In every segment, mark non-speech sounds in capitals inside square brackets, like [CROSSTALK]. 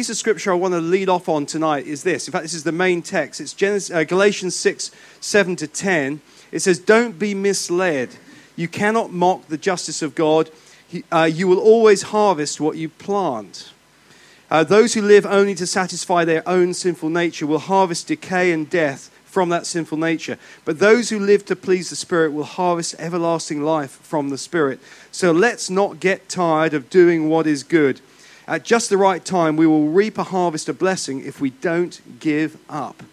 piece of scripture I want to lead off on tonight is this. In fact, this is the main text. It's Genesis, uh, Galatians 6, 7 to 10. It says, Don't be misled. You cannot mock the justice of God. He, uh, you will always harvest what you plant. Uh, those who live only to satisfy their own sinful nature will harvest decay and death from that sinful nature. But those who live to please the Spirit will harvest everlasting life from the Spirit. So let's not get tired of doing what is good. At just the right time, we will reap a harvest of blessing if we don't give up.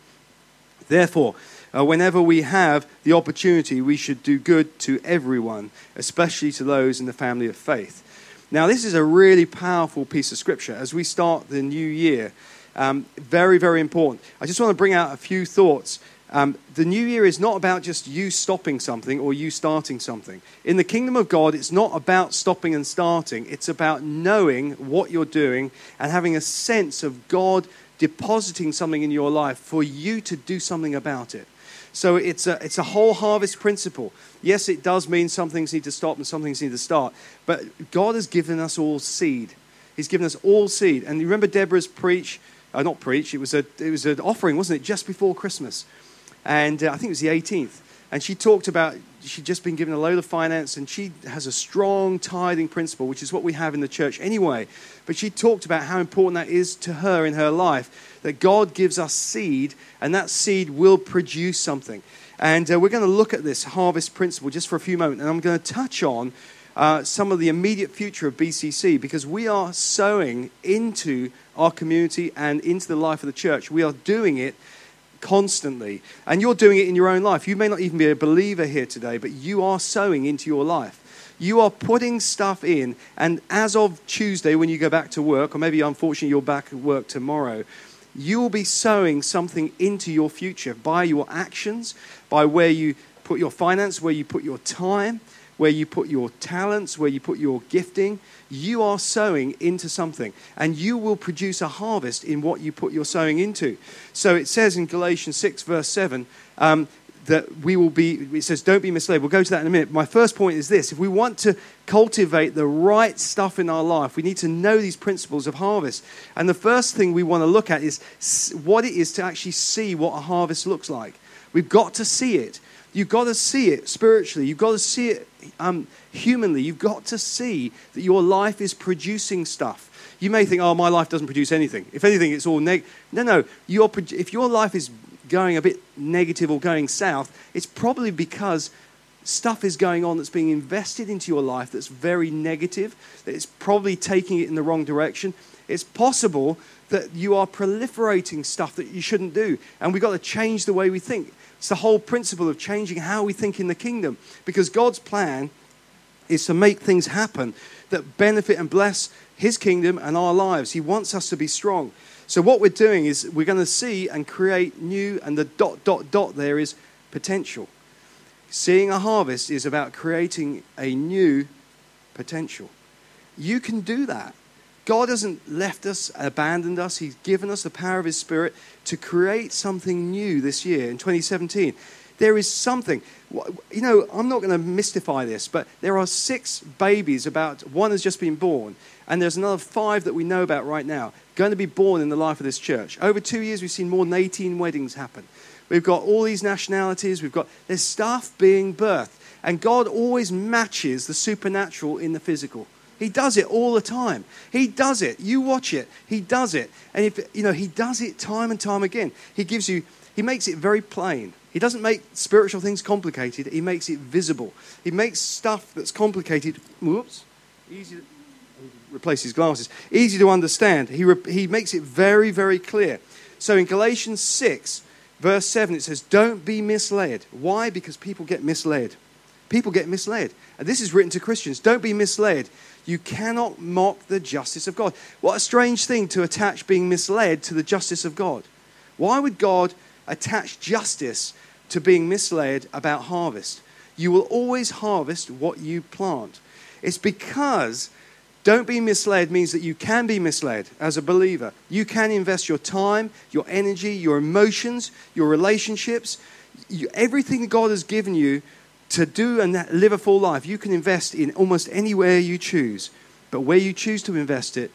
Therefore, uh, whenever we have the opportunity, we should do good to everyone, especially to those in the family of faith. Now, this is a really powerful piece of scripture as we start the new year. Um, very, very important. I just want to bring out a few thoughts um, the new year is not about just you stopping something or you starting something. In the kingdom of God, it's not about stopping and starting, it's about knowing what you're doing and having a sense of God depositing something in your life for you to do something about it. So it's a, it's a whole harvest principle. Yes, it does mean some things need to stop and some things need to start, but God has given us all seed. He's given us all seed. And you remember Deborah's preach? Uh, not preach, it was, a, it was an offering, wasn't it, just before Christmas? And uh, I think it was the 18th. And she talked about she'd just been given a load of finance, and she has a strong tithing principle, which is what we have in the church anyway. But she talked about how important that is to her in her life that God gives us seed, and that seed will produce something. And uh, we're going to look at this harvest principle just for a few moments, and I'm going to touch on uh, some of the immediate future of BCC because we are sowing into our community and into the life of the church. We are doing it constantly. And you're doing it in your own life. You may not even be a believer here today, but you are sowing into your life. You are putting stuff in, and as of Tuesday, when you go back to work, or maybe unfortunately you're back at work tomorrow, you will be sowing something into your future by your actions, by where you put your finance, where you put your time, where you put your talents, where you put your gifting. You are sowing into something, and you will produce a harvest in what you put your sowing into. So it says in Galatians 6, verse 7, um, that we will be, it says, don't be misled. We'll go to that in a minute. My first point is this if we want to cultivate the right stuff in our life, we need to know these principles of harvest. And the first thing we want to look at is what it is to actually see what a harvest looks like. We've got to see it. You've got to see it spiritually. You've got to see it um, humanly. You've got to see that your life is producing stuff. You may think, oh, my life doesn't produce anything. If anything, it's all negative. No, no. You're, if your life is going a bit negative or going south, it's probably because stuff is going on that's being invested into your life that's very negative, that it's probably taking it in the wrong direction. It's possible that you are proliferating stuff that you shouldn't do. And we've got to change the way we think. It's the whole principle of changing how we think in the kingdom. Because God's plan is to make things happen that benefit and bless His kingdom and our lives. He wants us to be strong. So, what we're doing is we're going to see and create new, and the dot, dot, dot there is potential. Seeing a harvest is about creating a new potential. You can do that. God hasn't left us, abandoned us. He's given us the power of His Spirit to create something new this year in 2017. There is something, you know, I'm not going to mystify this, but there are six babies about, one has just been born, and there's another five that we know about right now, going to be born in the life of this church. Over two years, we've seen more than 18 weddings happen. We've got all these nationalities, we've got, there's stuff being birthed. And God always matches the supernatural in the physical. He does it all the time. He does it. You watch it. He does it. And if you know, he does it time and time again. He gives you he makes it very plain. He doesn't make spiritual things complicated. He makes it visible. He makes stuff that's complicated, whoops, easy to, replace his glasses, easy to understand. He, re, he makes it very, very clear. So in Galatians 6, verse 7, it says, Don't be misled. Why? Because people get misled. People get misled. And this is written to Christians. Don't be misled. You cannot mock the justice of God. What a strange thing to attach being misled to the justice of God. Why would God attach justice to being misled about harvest? You will always harvest what you plant. It's because don't be misled means that you can be misled as a believer. You can invest your time, your energy, your emotions, your relationships, you, everything God has given you to do and live a full life. You can invest in almost anywhere you choose, but where you choose to invest it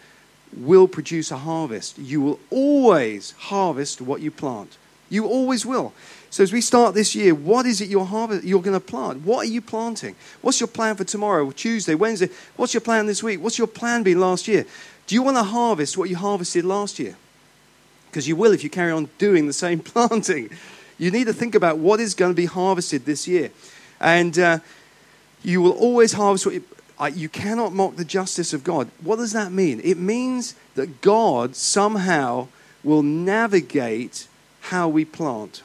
will produce a harvest. You will always harvest what you plant. You always will. So as we start this year, what is it you're, harvest, you're going to plant? What are you planting? What's your plan for tomorrow, Tuesday, Wednesday? What's your plan this week? What's your plan been last year? Do you want to harvest what you harvested last year? Because you will if you carry on doing the same [LAUGHS] planting. You need to think about what is going to be harvested this year. And uh, you will always harvest what you, uh, you cannot mock the justice of God. What does that mean? It means that God somehow will navigate how we plant.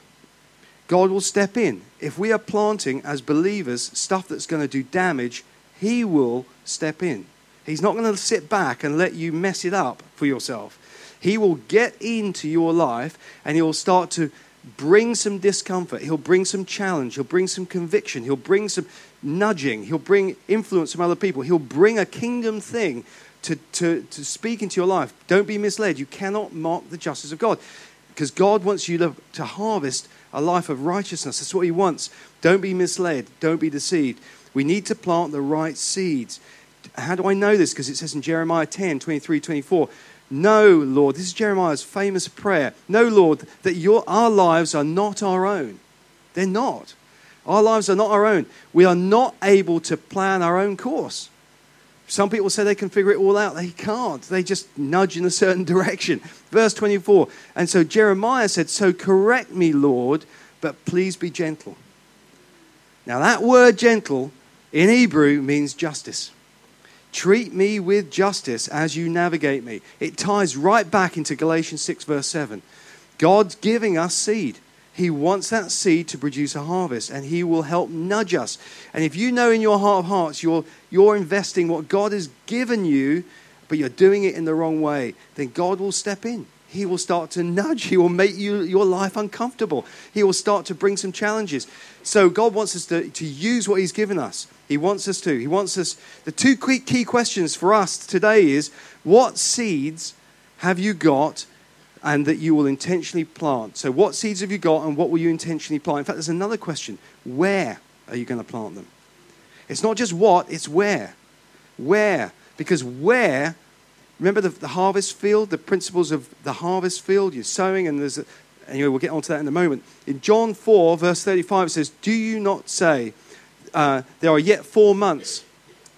God will step in. If we are planting as believers stuff that's going to do damage, He will step in. He's not going to sit back and let you mess it up for yourself. He will get into your life and He will start to bring some discomfort. He'll bring some challenge. He'll bring some conviction. He'll bring some nudging. He'll bring influence from other people. He'll bring a kingdom thing to, to, to speak into your life. Don't be misled. You cannot mock the justice of God because God wants you to, to harvest a life of righteousness. That's what He wants. Don't be misled, don't be deceived. We need to plant the right seeds. How do I know this? Because it says in Jeremiah 10 23, 24. No, Lord, this is Jeremiah's famous prayer. No, Lord, that your, our lives are not our own. They're not. Our lives are not our own. We are not able to plan our own course. Some people say they can figure it all out. They can't. They just nudge in a certain [LAUGHS] direction. Verse 24. And so Jeremiah said, So correct me, Lord, but please be gentle. Now, that word gentle in Hebrew means justice. Treat me with justice as you navigate me. It ties right back into Galatians 6, verse 7. God's giving us seed. He wants that seed to produce a harvest, and He will help nudge us. And if you know in your heart of hearts you're, you're investing what God has given you, but you're doing it in the wrong way, then God will step in. He will start to nudge. He will make you, your life uncomfortable. He will start to bring some challenges. So God wants us to, to use what He's given us. He wants us to. He wants us. The two key questions for us today is what seeds have you got and that you will intentionally plant. So, what seeds have you got and what will you intentionally plant? In fact, there's another question where are you going to plant them? It's not just what, it's where. Where? Because where, remember the, the harvest field, the principles of the harvest field? You're sowing, and there's a, anyway, we'll get onto that in a moment. In John 4, verse 35, it says, Do you not say, uh, There are yet four months,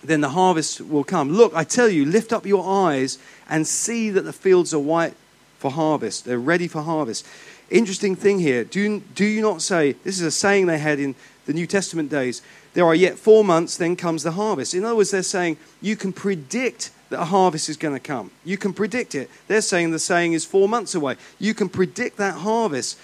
then the harvest will come? Look, I tell you, lift up your eyes and see that the fields are white for harvest. They're ready for harvest. Interesting thing here. Do, do you not say, this is a saying they had in the New Testament days, there are yet four months, then comes the harvest. In other words, they're saying you can predict that a harvest is going to come. You can predict it. They're saying the saying is four months away. You can predict that harvest.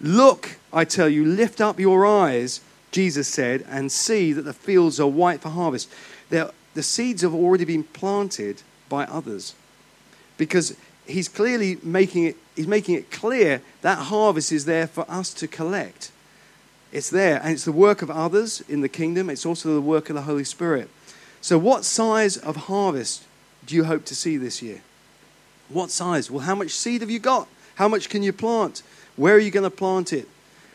Look, I tell you, lift up your eyes, Jesus said, and see that the fields are white for harvest. They're, the seeds have already been planted by others. Because he's clearly making it, he's making it clear that harvest is there for us to collect. It's there, and it's the work of others in the kingdom, it's also the work of the Holy Spirit. So, what size of harvest do you hope to see this year? What size? Well, how much seed have you got? How much can you plant? Where are you going to plant it?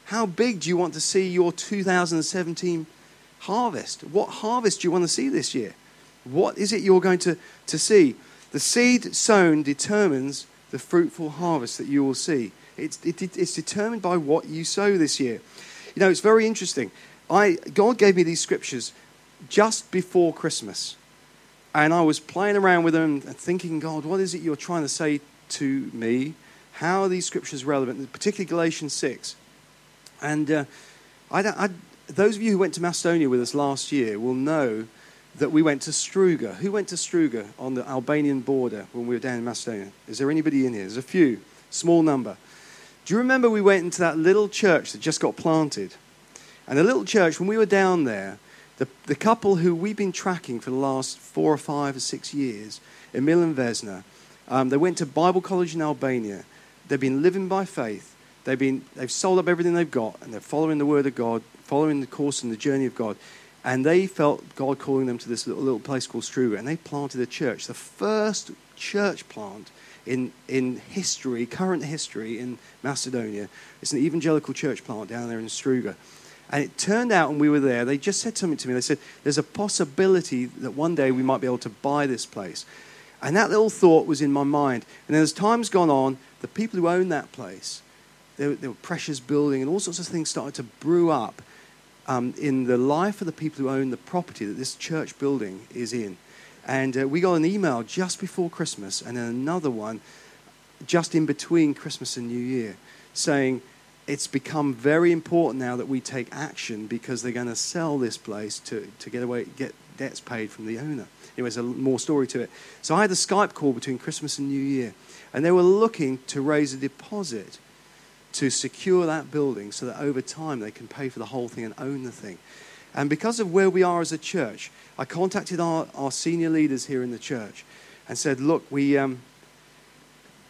How big do you want to see your 2017 harvest? What harvest do you want to see this year? What is it you're going to, to see? The seed sown determines the fruitful harvest that you will see. It's, it, it's determined by what you sow this year. You know, it's very interesting. I, God gave me these scriptures just before Christmas. And I was playing around with them and thinking, God, what is it you're trying to say to me? How are these scriptures relevant, particularly Galatians 6? And uh, I, I, those of you who went to Macedonia with us last year will know that we went to Struga. Who went to Struga on the Albanian border when we were down in Macedonia? Is there anybody in here? There's a few, small number. Do you remember we went into that little church that just got planted? And the little church, when we were down there, The, the couple who we've been tracking for the last four or five or six years, Emil and Vesna, um, they went to Bible college in Albania. They've been living by faith. They've, been, they've sold up everything they've got, and they're following the Word of God, following the course and the journey of God. And they felt God calling them to this little, little place called Struga, and they planted a church, the first church plant in, in history, current history in Macedonia. It's an evangelical church plant down there in Struga. And it turned out, when we were there, they just said something to me. They said, There's a possibility that one day we might be able to buy this place. And that little thought was in my mind. And then as time's gone on, the people who own that place, there, there were precious building and all sorts of things started to brew up um, in the life of the people who own the property that this church building is in. And uh, we got an email just before Christmas and then another one just in between Christmas and New Year saying it's become very important now that we take action because they're going to sell this place to, to get away, get debts paid from the owner. Anyway, there's a more story to it. So I had a Skype call between Christmas and New Year, and they were looking to raise a deposit to secure that building so that over time they can pay for the whole thing and own the thing. And because of where we are as a church, I contacted our, our senior leaders here in the church and said, look, we, um,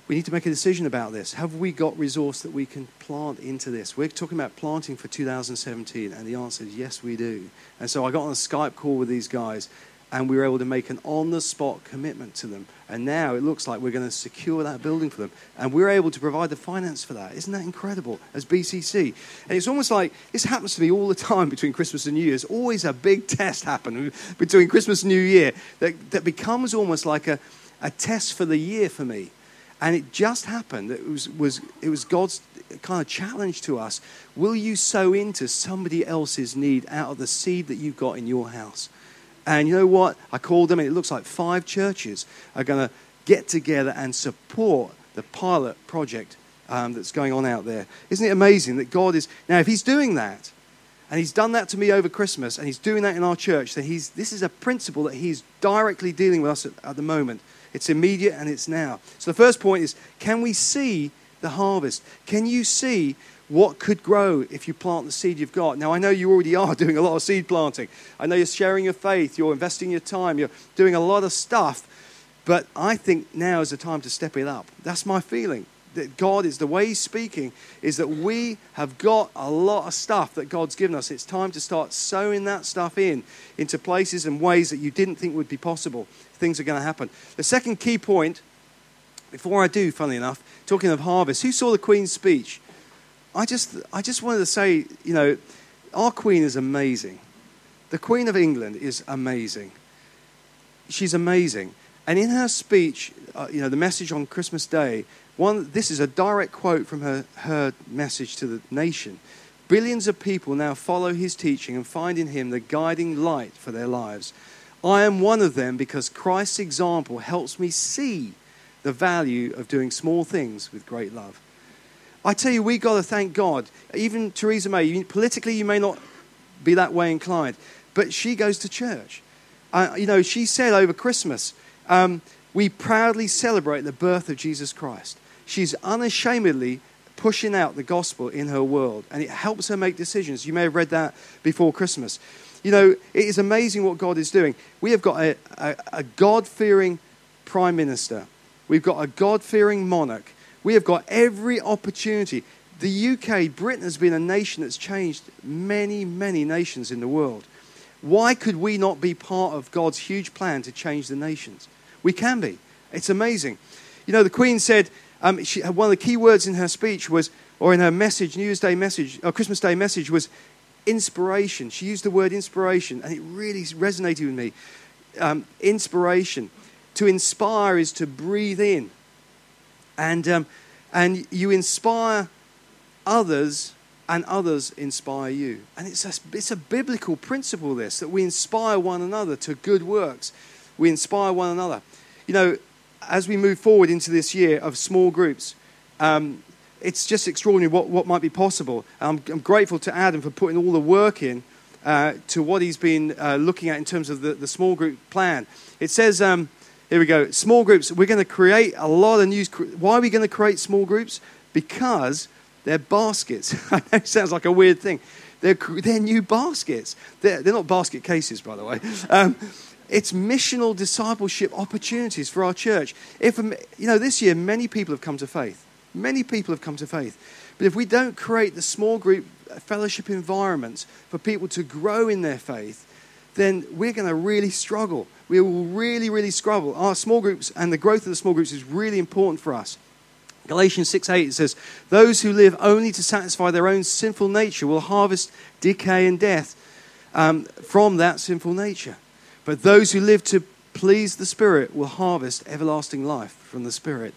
we need to make a decision about this. Have we got resource that we can plant into this? We're talking about planting for 2017, and the answer is yes, we do. And so I got on a Skype call with these guys, and we were able to make an on the spot commitment to them. And now it looks like we're going to secure that building for them. And we're able to provide the finance for that. Isn't that incredible as BCC? And it's almost like this happens to me all the time [LAUGHS] between Christmas and New Year. There's always a big test happening between Christmas and New Year that, that becomes almost like a, a test for the year for me. And it just happened. It was, was, it was God's kind of challenge to us. Will you sow into somebody else's need out of the seed that you've got in your house? And you know what? I called them, and it looks like five churches are going to get together and support the pilot project um, that's going on out there. Isn't it amazing that God is. Now, if He's doing that, and He's done that to me over Christmas, and He's doing that in our church, then he's, this is a principle that He's directly dealing with us at, at the moment. It's immediate and it's now. So the first point is can we see the harvest? Can you see what could grow if you plant the seed you've got? Now, I know you already [LAUGHS] are doing a lot of seed planting. I know you're sharing your faith, you're investing your time, you're doing a lot of stuff. But I think now is the time to step it up. That's my feeling. That God is the way He's speaking, is that we have got a lot of stuff that God's given us. It's time to start sowing that stuff in into places and ways that you didn't think would be possible. Things are going to happen. The second key point, before I do, funnily enough, talking of harvest, who saw the Queen's speech? I just, I just wanted to say, you know, our Queen is amazing. The Queen of England is amazing. She's amazing. And in her speech, uh, you know, the message on Christmas Day, one, this is a direct quote from her, her message to the nation. Billions of people now follow his teaching and find in him the guiding light for their lives. I am one of them because Christ's example helps me see the value of doing small things with great love. I tell you, we got to thank God. Even Theresa May, politically, you may not be that way inclined, but she goes to church. Uh, you know, she said over Christmas, um, we proudly celebrate the birth of Jesus Christ. She's unashamedly pushing out the gospel in her world, and it helps her make decisions. You may have read that before Christmas. You know, it is amazing what God is doing. We have got a, a, a God fearing prime minister, we've got a God fearing monarch, we have got every opportunity. The UK, Britain, has been a nation that's changed many, many nations in the world. Why could we not be part of God's huge plan to change the nations? We can be. It's amazing. You know, the Queen said um, she, one of the key words in her speech was, or in her message, New Year's Day message, or Christmas Day message, was inspiration. She used the word inspiration, and it really resonated with me. Um, inspiration. To inspire is to breathe in. And, um, and you inspire others and others inspire you. And it's a, it's a biblical principle, this, that we inspire one another to good works. We inspire one another. You know, as we move forward into this year of small groups, um, it's just extraordinary what, what might be possible. I'm, I'm, grateful to Adam for putting all the work in uh, to what he's been uh, looking at in terms of the, the small group plan. It says, um, here we go, small groups. We're going to create a lot of new. Why are we going to create small groups? Because they're baskets. [LAUGHS] It sounds like a weird thing. They're, they're new baskets. They're, they're not basket cases, by the way. Um, it's missional discipleship opportunities for our church. If, um, you know, this year, many people have come to faith. Many people have come to faith. But if we don't create the small group fellowship environments for people to grow in their faith, then we're going to really struggle. We will really, really struggle. Our small groups and the growth of the small groups is really important for us. Galatians 6 8 it says, Those who live only to satisfy their own sinful nature will harvest decay and death um, from that sinful nature. But those who live to please the Spirit will harvest everlasting life from the Spirit.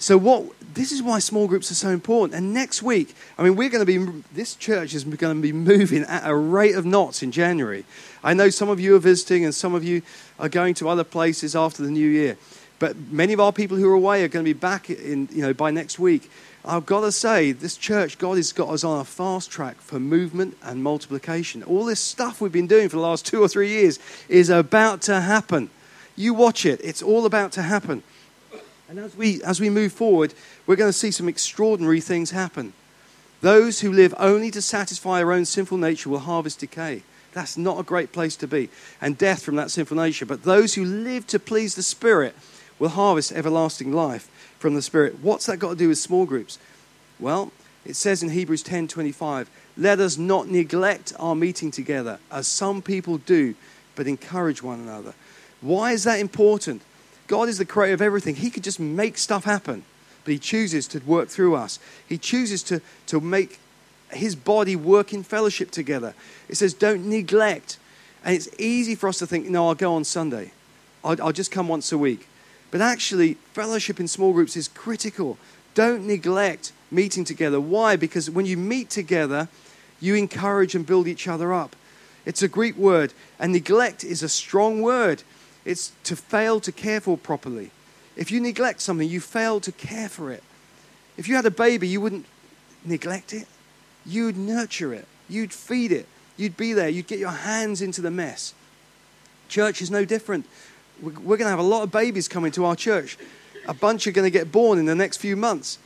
So what this is why small groups are so important. And next week, I mean, we're going to be this church is going to be moving at a rate of knots in January. I know some of you are visiting and some of you are going to other places after the new year. But many of our people who are away are going to be back in, you know, by next week. I've got to say, this church, God has got us on a fast track for movement and multiplication. All this stuff we've been doing for the last two or three years is about to happen. You watch it, it's all about to happen. And as we, as we move forward, we're going to see some extraordinary things happen. Those who live only to satisfy their own sinful nature will harvest decay. That's not a great place to be, and death from that sinful nature. But those who live to please the Spirit will harvest everlasting life from the Spirit. What's that got to do with small groups? Well, it says in Hebrews 10:25, "Let us not neglect our meeting together, as some people do, but encourage one another." Why is that important? God is the creator of everything. He could just make stuff happen, but He chooses to work through us. He chooses to, to make His body work in fellowship together. It says, don't neglect. And it's easy for us to think, no, I'll go on Sunday, I'll, I'll just come once a week. But actually, fellowship in small groups is critical. Don't neglect meeting together. Why? Because when you meet together, you encourage and build each other up. It's a Greek word, and neglect is a strong word. It's to fail to care for properly. If you neglect something, you fail to care for it. If you had a baby, you wouldn't neglect it, you'd nurture it, you'd feed it, you'd be there, you'd get your hands into the mess. Church is no different we're going to have a lot of babies coming to our church. A bunch are going to get born in the next few months.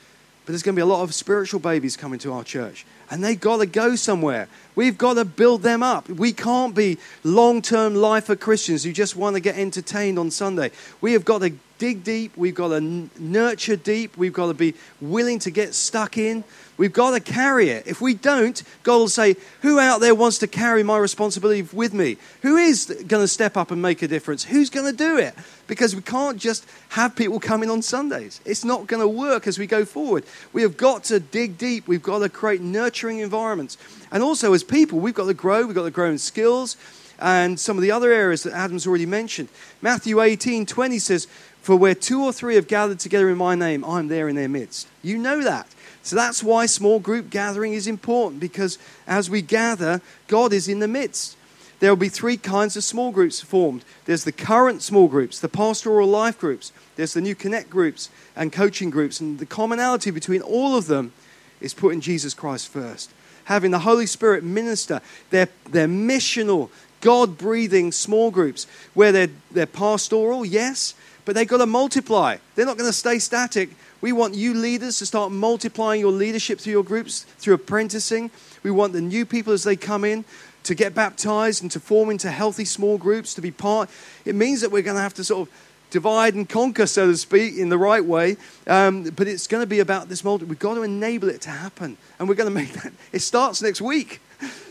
But there's going to be a lot of spiritual babies coming to our church. And they've got to go somewhere. We've got to build them up. We can't be long term life lifer Christians who just want to get entertained on Sunday. We have got to dig deep. We've got to nurture deep. We've got to be willing to get stuck in. We've got to carry it. If we don't, God will say, Who out there wants to carry my responsibility with me? Who is going to step up and make a difference? Who's going to do it? Because we can't just have people coming on Sundays. It's not going to work as we go forward. We have got to dig deep. We've got to create nurturing environments. And also, as people, we've got to grow. We've got to grow in skills and some of the other areas that Adam's already mentioned. Matthew 18 20 says, For where two or three have gathered together in my name, I'm there in their midst. You know that. So that's why small group gathering is important because as we gather, God is in the midst. There will be three kinds of small groups formed there's the current small groups, the pastoral life groups, there's the new connect groups and coaching groups. And the commonality between all of them is putting Jesus Christ first. Having the Holy Spirit minister, they're, they're missional, God breathing small groups where they're, they're pastoral, yes, but they've got to multiply. They're not going to stay static. We want you leaders to start multiplying your leadership through your groups, through apprenticing. We want the new people as they come in to get baptized and to form into healthy small groups, to be part. It means that we're going to have to sort of divide and conquer, so to speak, in the right way. Um, but it's going to be about this multi. We've got to enable it to happen. And we're going to make that. It starts next week.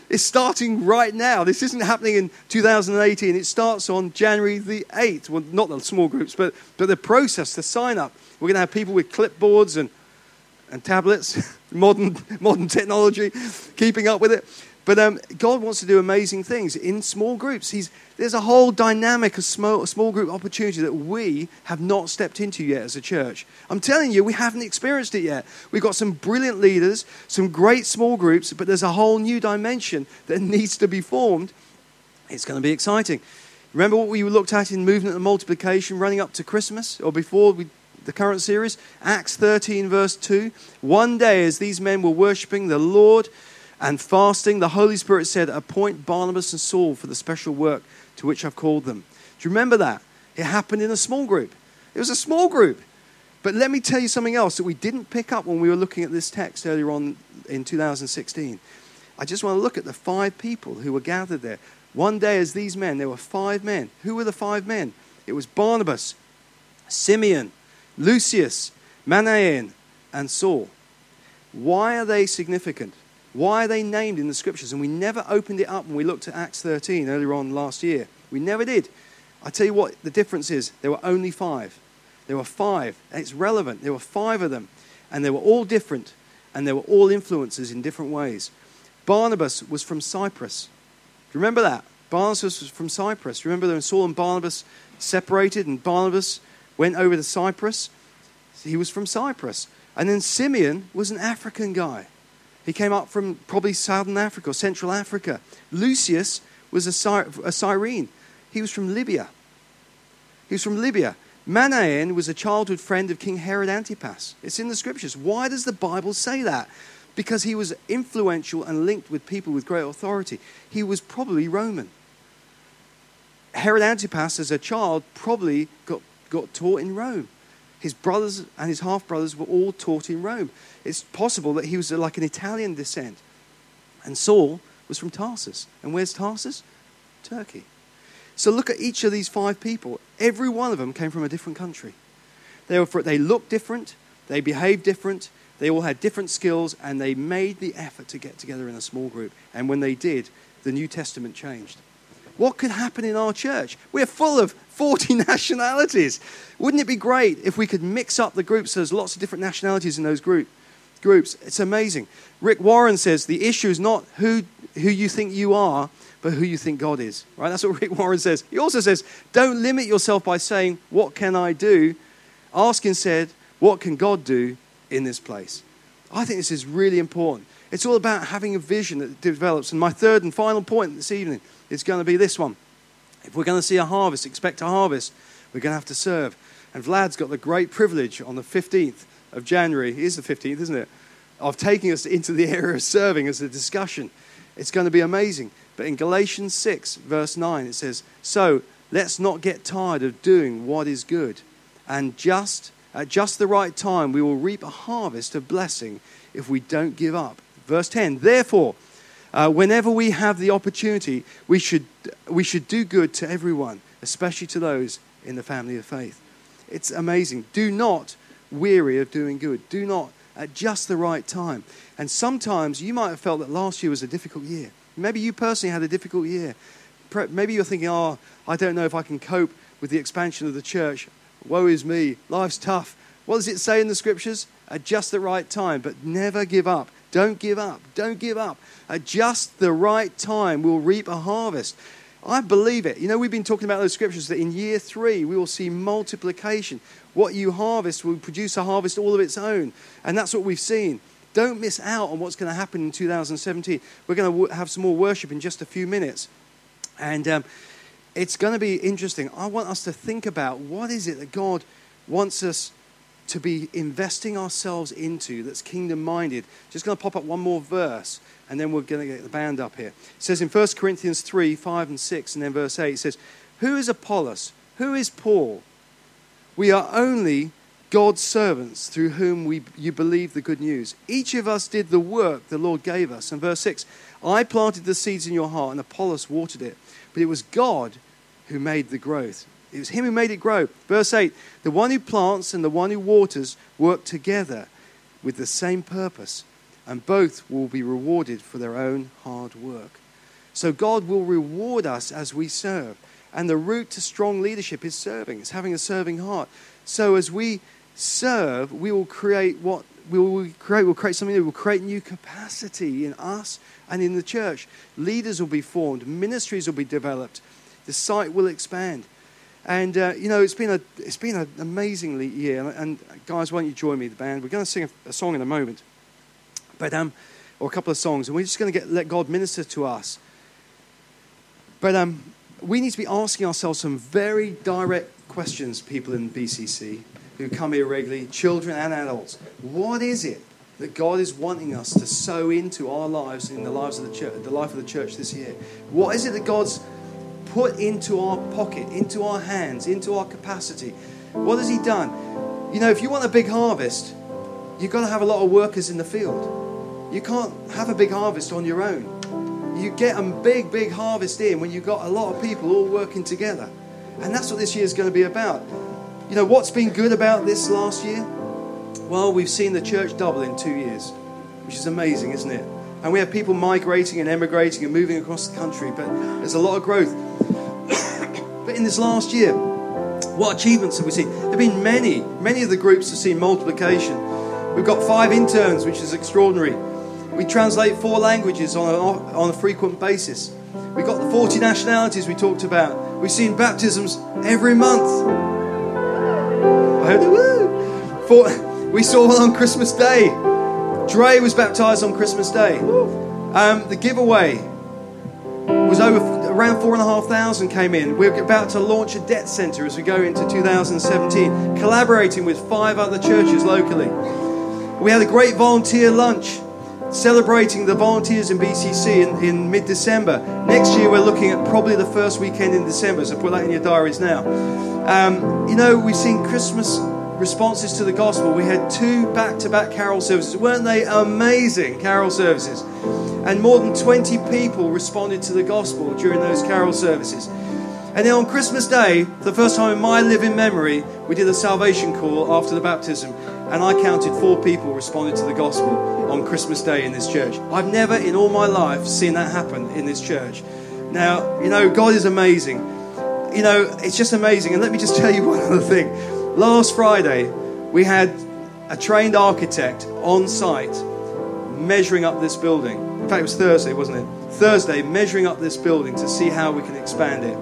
It's starting right now. This isn't happening in 2018. It starts on January the 8th. Well, not the small groups, but, but the process, the sign up. We're going to have people with clipboards and, and tablets, [LAUGHS] modern, modern technology, keeping up with it. But um, God wants to do amazing things in small groups. He's, there's a whole dynamic of small, small group opportunity that we have not stepped into yet as a church. I'm telling you, we haven't experienced it yet. We've got some brilliant leaders, some great small groups, but there's a whole new dimension that [LAUGHS] needs to be formed. It's going to be exciting. Remember what we looked at in movement and multiplication running up to Christmas or before we the current series, Acts 13, verse 2. One day, as these men were worshiping the Lord and fasting, the Holy Spirit said, Appoint Barnabas and Saul for the special work to which I've called them. Do you remember that? It happened in a small group. It was a small group. But let me tell you something else that we didn't pick up when we were looking at this text earlier on in 2016. I just want to look at the five people who were gathered there. One day, as these men, there were five men. Who were the five men? It was Barnabas, Simeon, Lucius, Manaen, and Saul. Why are they significant? Why are they named in the scriptures? And we never opened it up when we looked at Acts 13 earlier on last year. We never did. I tell you what, the difference is there were only five. There were five. It's relevant. There were five of them. And they were all different. And they were all influences in different ways. Barnabas was from Cyprus. Do you remember that? Barnabas was from Cyprus. Remember when Saul and Barnabas separated and Barnabas went over to Cyprus? He was from Cyprus. And then Simeon was an African guy. He came up from probably southern Africa or Central Africa. Lucius was a, Cy- a Cyrene. He was from Libya. He was from Libya. Manaen was a childhood friend of King Herod Antipas. It's in the scriptures. Why does the Bible say that? Because he was influential and linked with people with great authority. He was probably Roman. Herod Antipas, as a child, probably got, got taught in Rome. His brothers and his half brothers were all taught in Rome. It's possible that he was uh, like an Italian descent. And Saul was from Tarsus. And where's Tarsus? Turkey. So look at each of these five people. Every one of them came from a different country. They, were, they looked different, they behaved different, they all had different skills, and they made the effort to get together in a small group. And when they did, the New Testament changed. What could happen in our church? We're full of [LAUGHS] 40 nationalities. Wouldn't it be great if we could mix up the groups so there's lots of different nationalities in those group, groups? It's amazing. Rick Warren says the issue is not who, who you think you are, but who you think God is. Right? That's what [LAUGHS] Rick Warren says. He also says, don't limit yourself by saying, What can I do? Ask instead, What can God do in this place? I think this is really important. It's all about having a vision that develops. And my third and final point this evening is going to be this one. If we're going to see a harvest, expect a harvest, we're going to have to serve. And Vlad's got the great privilege on the 15th of January, it is the 15th, isn't it? Of taking us into the [LAUGHS] area of serving as a discussion. It's going to be amazing. But in Galatians 6, verse 9, it says, So let's not get tired of doing what is good. And just at just the right time, we will reap a harvest of blessing if we don't give up. Verse 10, Therefore, uh, whenever we have the opportunity, we should, we should do good to everyone, especially to those in the family of faith. It's amazing. Do not weary of doing good. Do not at just the right time. And sometimes you might have felt that last year was a difficult year. Maybe you personally had a difficult year. Maybe you're thinking, oh, I don't know if I can cope with the expansion of the church. Woe is me. Life's tough. What does it say in the scriptures? At just the right time, but never give up. Don't give up. Don't give up. At just the right time, we'll reap a harvest. I believe it. You know, we've been talking about those scriptures that in year three, we will see multiplication. What you harvest will produce a harvest all of its own. And that's what we've seen. Don't miss out on what's going to happen in 2017. We're going to have some more worship in just a few minutes. And um, it's going to be interesting. I want us to think about what is it that God wants us to be investing ourselves into that's kingdom minded. Just going to pop up one more verse and then we're going to get the band up here. It says in 1 Corinthians 3 5 and 6, and then verse 8, it says, Who is Apollos? Who is Paul? We are only God's servants through whom we, you believe the good news. Each of us did the work the Lord gave us. And verse 6 I planted the seeds in your heart, and Apollos watered it, but it was God who made the growth. It was Him who made it grow. Verse 8 The one who plants and the one who waters work together with the same purpose, and both will be rewarded for their own hard work. So God will reward us as we serve. And the route to strong leadership is serving, it's having a serving heart. So as we serve, we will create what we will create. We'll create something new. We'll create new capacity in us and in the church. Leaders will be formed. Ministries will be developed. The site will expand. And uh, you know, it's been a it's been an amazing year. And, and, guys, why don't you join me, the band? We're going to sing a, a song in a moment, but um, or a couple of songs, and we're just going to get let God minister to us. But um, we need to be asking ourselves some very direct questions. People in BCC who come here regularly, children and adults. What is it that God is wanting us to sow into our lives, in the lives of the church, the life of the church this year? What is it that God's put into our pocket, into our hands, into our capacity? What has He done? You know, if you want a big harvest, you've got to have a lot of workers in the field. You can't have a big harvest on your own. You get a big, big harvest in when you've got a lot of people all working together. And that's what this year is going to be about. You know, what's been good about this last year? Well, we've seen the church double in two years, which is amazing, isn't it? And we have people migrating and emigrating and moving across the country, but there's a lot of growth. But in this last year, what achievements have we seen? There have been many. Many of the groups have seen multiplication. We've got five interns, which is extraordinary. We translate four languages on a, on a frequent basis. We've got the 40 nationalities we talked about. We've seen baptisms every month. I heard the woo. For, we saw one on Christmas Day. Dre was baptized on Christmas Day. Um, the giveaway was over around four and a half thousand came in. We're about to launch a debt center as we go into 2017, collaborating with five other churches locally. We had a great volunteer lunch celebrating the volunteers in BCC in, in mid December. Next year, we're looking at probably the first weekend in December, so put that in your diaries now. Um, you know, we've seen Christmas responses to the gospel. We had two back to back carol services. Weren't they amazing carol services? And more than 20 people responded to the gospel during those carol services. And then on Christmas Day, for the first time in my living memory, we did a salvation call after the baptism. And I counted four people responded to the gospel on Christmas Day in this church. I've never in all my life seen that happen in this church. Now, you know, God is amazing. You know, it's just amazing. And let me just [LAUGHS] tell you one other thing. Last Friday, we had a trained architect on site measuring up this building. In fact, it was Thursday, wasn't it? Thursday, measuring up this building to see how we can expand it.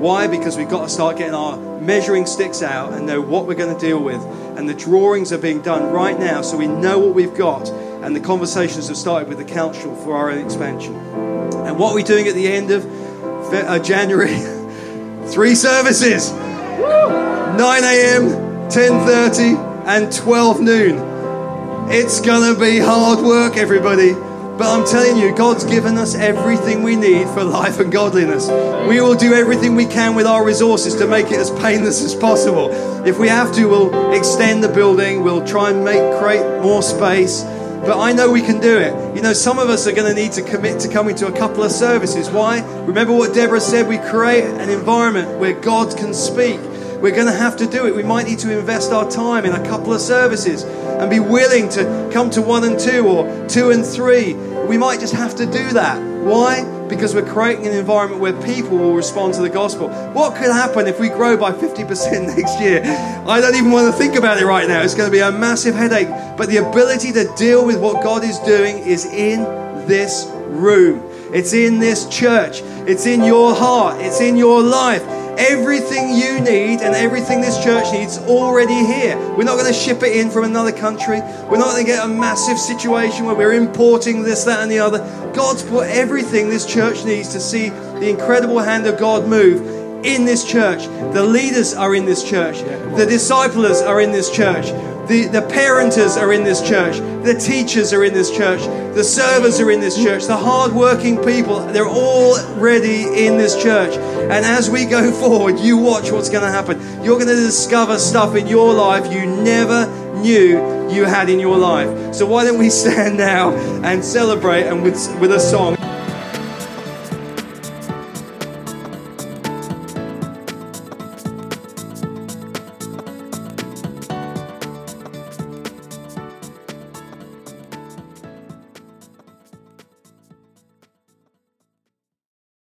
Why? Because we've got to start getting our measuring sticks out and know what we're going to deal with. And the drawings are being done right now so we know what we've got. And the conversations have started with the council for our own expansion. And what we're we doing at the end of uh, January? [LAUGHS] Three services. 9 a.m., 10:30, and 12 noon. It's gonna be hard work, everybody. But I'm telling you, God's given us everything we need for life and godliness. We will do everything we can with our resources to make it as painless as possible. If we have to, we'll extend the building, we'll try and make create more space. But I know we can do it. You know, some of us are going to need to commit to coming to a couple of services. Why? Remember what Deborah said? We create an environment where God can speak. We're going to have to do it. We might need to invest our time in a couple of services and be willing to come to one and two or two and three. We might just have to do that. Why? Because we're creating an environment where people will respond to the gospel. What could happen if we grow by 50% [LAUGHS] next year? I don't even want to think about it right now. It's going to be a massive headache. But the ability to deal with what God is doing is in this room. It's in this church. It's in your heart. It's in your life. Everything you need and everything this church needs already here. We're not going to ship it in from another country. We're not going to get a massive situation where we're importing this, that, and the other. God's put everything this church needs to see the incredible hand of God move in this church. The leaders are in this church. The disciples are in this church. The, the parenters are in this church. The teachers are in this church. The servers are in this church. The hardworking people, they're already in this church. And as we go [LAUGHS] forward, you watch what's going to happen. You're going to discover stuff in your life you never knew you had in your life. So why don't we [LAUGHS] stand now and celebrate and with, with a song.